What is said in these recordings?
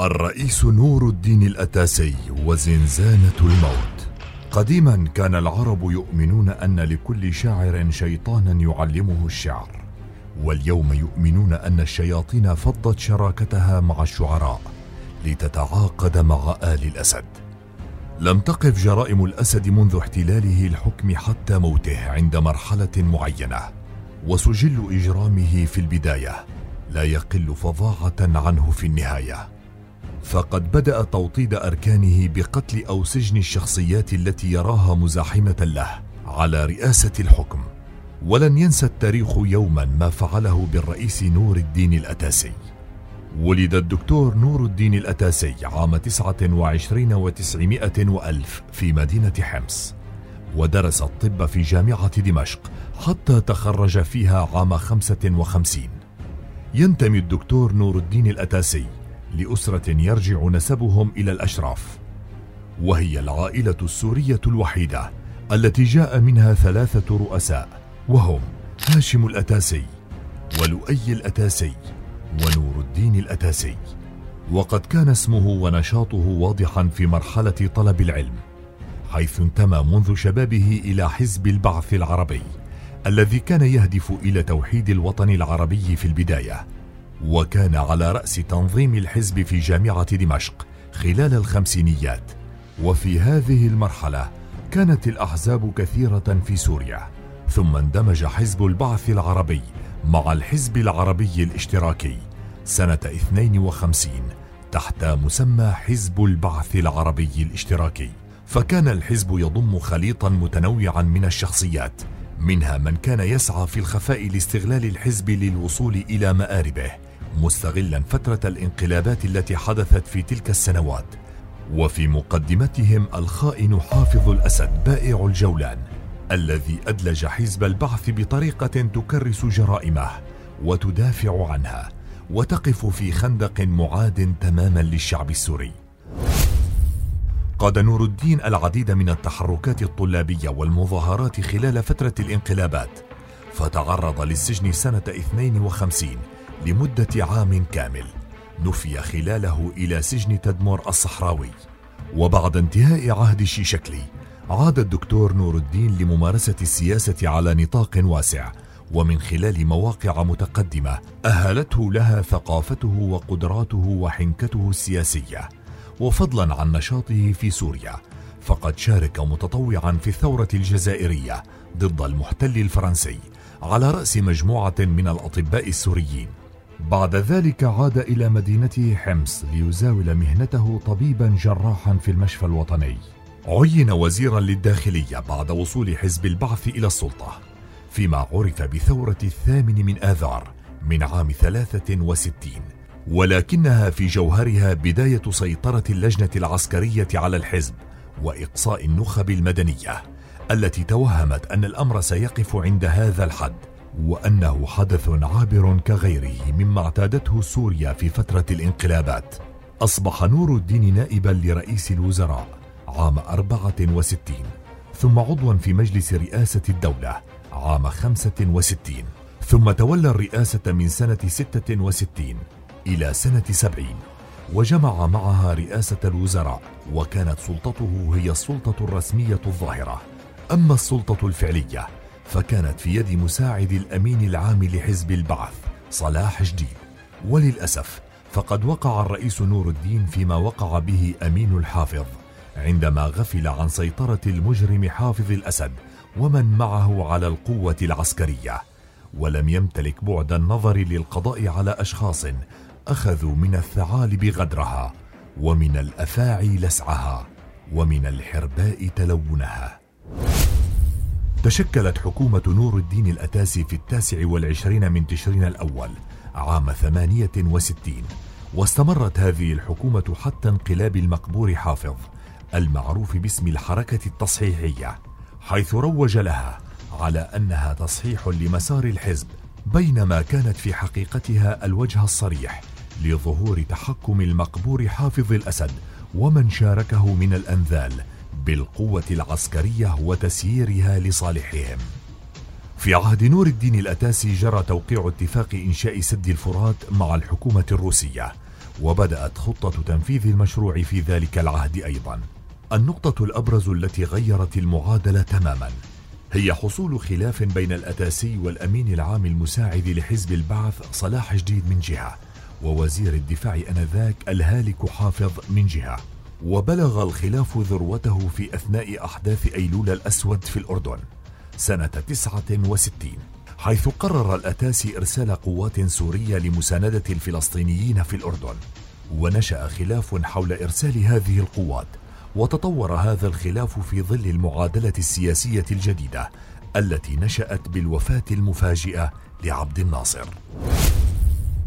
الرئيس نور الدين الأتاسي وزنزانة الموت. قديما كان العرب يؤمنون أن لكل شاعر شيطانا يعلمه الشعر واليوم يؤمنون أن الشياطين فضت شراكتها مع الشعراء لتتعاقد مع آل الأسد. لم تقف جرائم الأسد منذ احتلاله الحكم حتى موته عند مرحلة معينة وسجل إجرامه في البداية لا يقل فظاعة عنه في النهاية. فقد بدأ توطيد أركانه بقتل أو سجن الشخصيات التي يراها مزاحمة له على رئاسة الحكم. ولن ينسى التاريخ يوما ما فعله بالرئيس نور الدين الأتاسي. ولد الدكتور نور الدين الأتاسي عام 29 وتسعمائة وألف في مدينة حمص. ودرس الطب في جامعة دمشق حتى تخرج فيها عام 55 ينتمي الدكتور نور الدين الأتاسي لأسرة يرجع نسبهم إلى الأشراف. وهي العائلة السورية الوحيدة التي جاء منها ثلاثة رؤساء وهم هاشم الأتاسي ولؤي الأتاسي ونور الدين الأتاسي. وقد كان اسمه ونشاطه واضحا في مرحلة طلب العلم حيث انتمى منذ شبابه إلى حزب البعث العربي الذي كان يهدف إلى توحيد الوطن العربي في البداية. وكان على رأس تنظيم الحزب في جامعة دمشق خلال الخمسينيات. وفي هذه المرحلة كانت الأحزاب كثيرة في سوريا ثم اندمج حزب البعث العربي مع الحزب العربي الاشتراكي سنة 52 تحت مسمى حزب البعث العربي الاشتراكي. فكان الحزب يضم خليطا متنوعا من الشخصيات منها من كان يسعى في الخفاء لاستغلال الحزب للوصول إلى مآربه. مستغلا فترة الانقلابات التي حدثت في تلك السنوات وفي مقدمتهم الخائن حافظ الأسد بائع الجولان الذي أدلج حزب البعث بطريقة تكرس جرائمه وتدافع عنها وتقف في خندق معاد تماما للشعب السوري. قاد نور الدين العديد من التحركات الطلابية والمظاهرات خلال فترة الانقلابات فتعرض للسجن سنة 52 لمدة عام كامل نفي خلاله إلى سجن تدمر الصحراوي. وبعد انتهاء عهد الشيشكلي عاد الدكتور نور الدين لممارسة السياسة على نطاق واسع ومن خلال مواقع متقدمة أهلته لها ثقافته وقدراته وحنكته السياسية. وفضلا عن نشاطه في سوريا فقد شارك متطوعا في الثورة الجزائرية ضد المحتل الفرنسي على رأس مجموعة من الأطباء السوريين. بعد ذلك عاد إلى مدينته حمص ليزاول مهنته طبيبا جراحا في المشفى الوطني. عين وزيرا للداخلية بعد وصول حزب البعث إلى السلطة فيما عرف بثورة الثامن من آذار من عام 63 ولكنها في جوهرها بداية سيطرة اللجنة العسكرية على الحزب وإقصاء النخب المدنية التي توهمت أن الأمر سيقف عند هذا الحد. وأنه حدث عابر كغيره مما اعتادته سوريا في فترة الانقلابات. أصبح نور الدين نائبا لرئيس الوزراء عام 64 ثم عضوا في مجلس رئاسة الدولة عام 65 ثم تولى الرئاسة من سنة 66 إلى سنة 70 وجمع معها رئاسة الوزراء وكانت سلطته هي السلطة الرسمية الظاهرة. أما السلطة الفعلية فكانت في يد مساعد الأمين العام لحزب البعث صلاح جديد. وللأسف فقد وقع الرئيس نور الدين فيما وقع به أمين الحافظ عندما غفل عن سيطرة المجرم حافظ الأسد ومن معه على القوة العسكرية. ولم يمتلك بعد النظر للقضاء على أشخاص أخذوا من الثعالب غدرها ومن الأفاعي لسعها ومن الحرباء تلونها. تشكلت حكومة نور الدين الأتاسي في التاسع والعشرين من تشرين الأول عام ثمانية وستين واستمرت هذه الحكومة حتى انقلاب المقبور حافظ المعروف باسم الحركة التصحيحية حيث روج لها على أنها تصحيح لمسار الحزب بينما كانت في حقيقتها الوجه الصريح لظهور تحكم المقبور حافظ الأسد ومن شاركه من الأنذال بالقوة العسكرية وتسييرها لصالحهم. في عهد نور الدين الأتاسي جرى توقيع اتفاق إنشاء سد الفرات مع الحكومة الروسية، وبدأت خطة تنفيذ المشروع في ذلك العهد أيضا النقطة الأبرز التي غيرت المعادلة تماما هي حصول خلاف بين الأتاسي والأمين العام المساعد لحزب البعث صلاح جديد من جهة ووزير الدفاع آنذاك الهالك حافظ من جهة وبلغ الخلاف ذروته في أثناء أحداث أيلول الأسود في الأردن سنة 69 حيث قرر الأتاسي إرسال قوات سورية لمساندة الفلسطينيين في الأردن. ونشأ خلاف حول إرسال هذه القوات وتطور هذا الخلاف في ظل المعادلة السياسية الجديدة التي نشأت بالوفاة المفاجئة لعبد الناصر.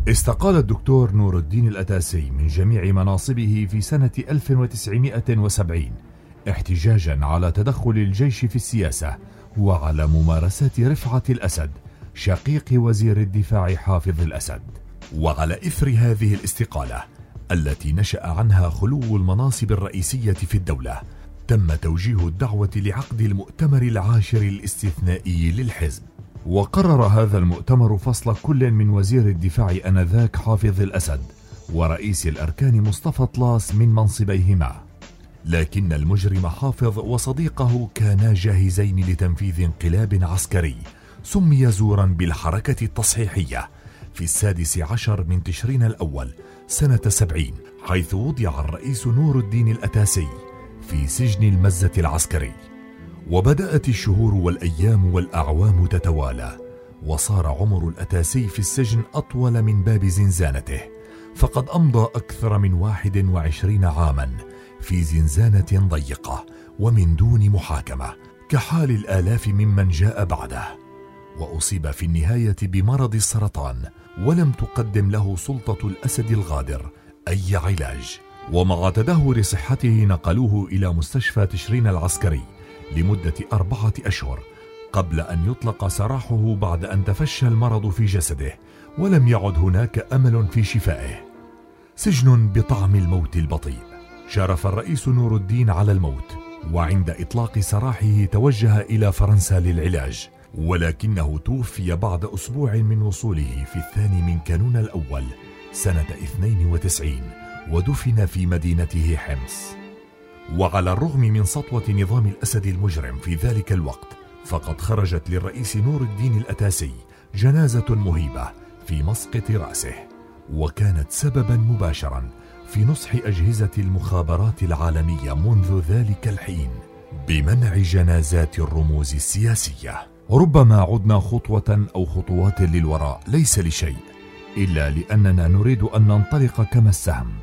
استقال الدكتور نور الدين الأتاسي من جميع مناصبه في سنة 1970 احتجاجا على تدخل الجيش في السياسة وعلى ممارسات رفعة الأسد شقيق وزير الدفاع حافظ الأسد. وعلى إثر هذه الاستقالة التي نشأ عنها خلو المناصب الرئيسية في الدولة تم توجيه الدعوة لعقد المؤتمر العاشر الاستثنائي للحزب. وقرر هذا المؤتمر فصل كل من وزير الدفاع آنذاك حافظ الأسد ورئيس الأركان مصطفى طلاس من منصبيهما. لكن المجرم حافظ وصديقه كانا جاهزين لتنفيذ انقلاب عسكري سمي زورا بالحركة التصحيحية في السادس عشر من تشرين الأول سنة سبعين حيث وضع الرئيس نور الدين الأتاسي في سجن المزة العسكري. وبدأت الشهور والأيام والأعوام تتوالى وصار عمر الأتاسي في السجن أطول من باب زنزانته فقد أمضى أكثر من واحد وعشرين عاما في زنزانة ضيقة ومن دون محاكمة كحال الآلاف ممن جاء بعده. وأصيب في النهاية بمرض السرطان ولم تقدم له سلطة الأسد الغادر أي علاج. ومع تدهور صحته نقلوه إلى مستشفى تشرين العسكري. لمدة أربعة أشهر قبل أن يطلق سراحه بعد أن تفشى المرض في جسده ولم يعد هناك أمل في شفائه. سجن بطعم الموت البطيء. شرف الرئيس نور الدين على الموت وعند إطلاق سراحه توجه إلى فرنسا للعلاج ولكنه توفي بعد أسبوع من وصوله في الثاني من كانون الأول سنة 92 ودفن في مدينته حمص. وعلى الرغم من سطوة نظام الأسد المجرم في ذلك الوقت فقد خرجت للرئيس نور الدين الأتاسي جنازة مهيبة في مسقط رأسه وكانت سببا مباشرا في نصح أجهزة المخابرات العالمية منذ ذلك الحين بمنع جنازات الرموز السياسية. ربما عدنا خطوة أو خطوات للوراء ليس لشيء إلا لأننا نريد أن ننطلق كما السهم.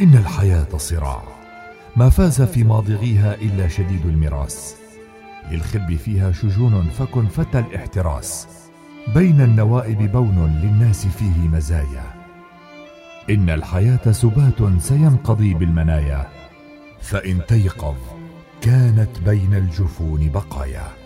إن الحياة صراع. ما فاز في ماضغيها إلا شديد المراس للخب فيها شجون فكن فتى الاحتراس. بين النوائب بون للناس فيه مزايا. إن الحياة سبات سينقضي بالمنايا. فإن تيقظ كانت بين الجفون بقايا.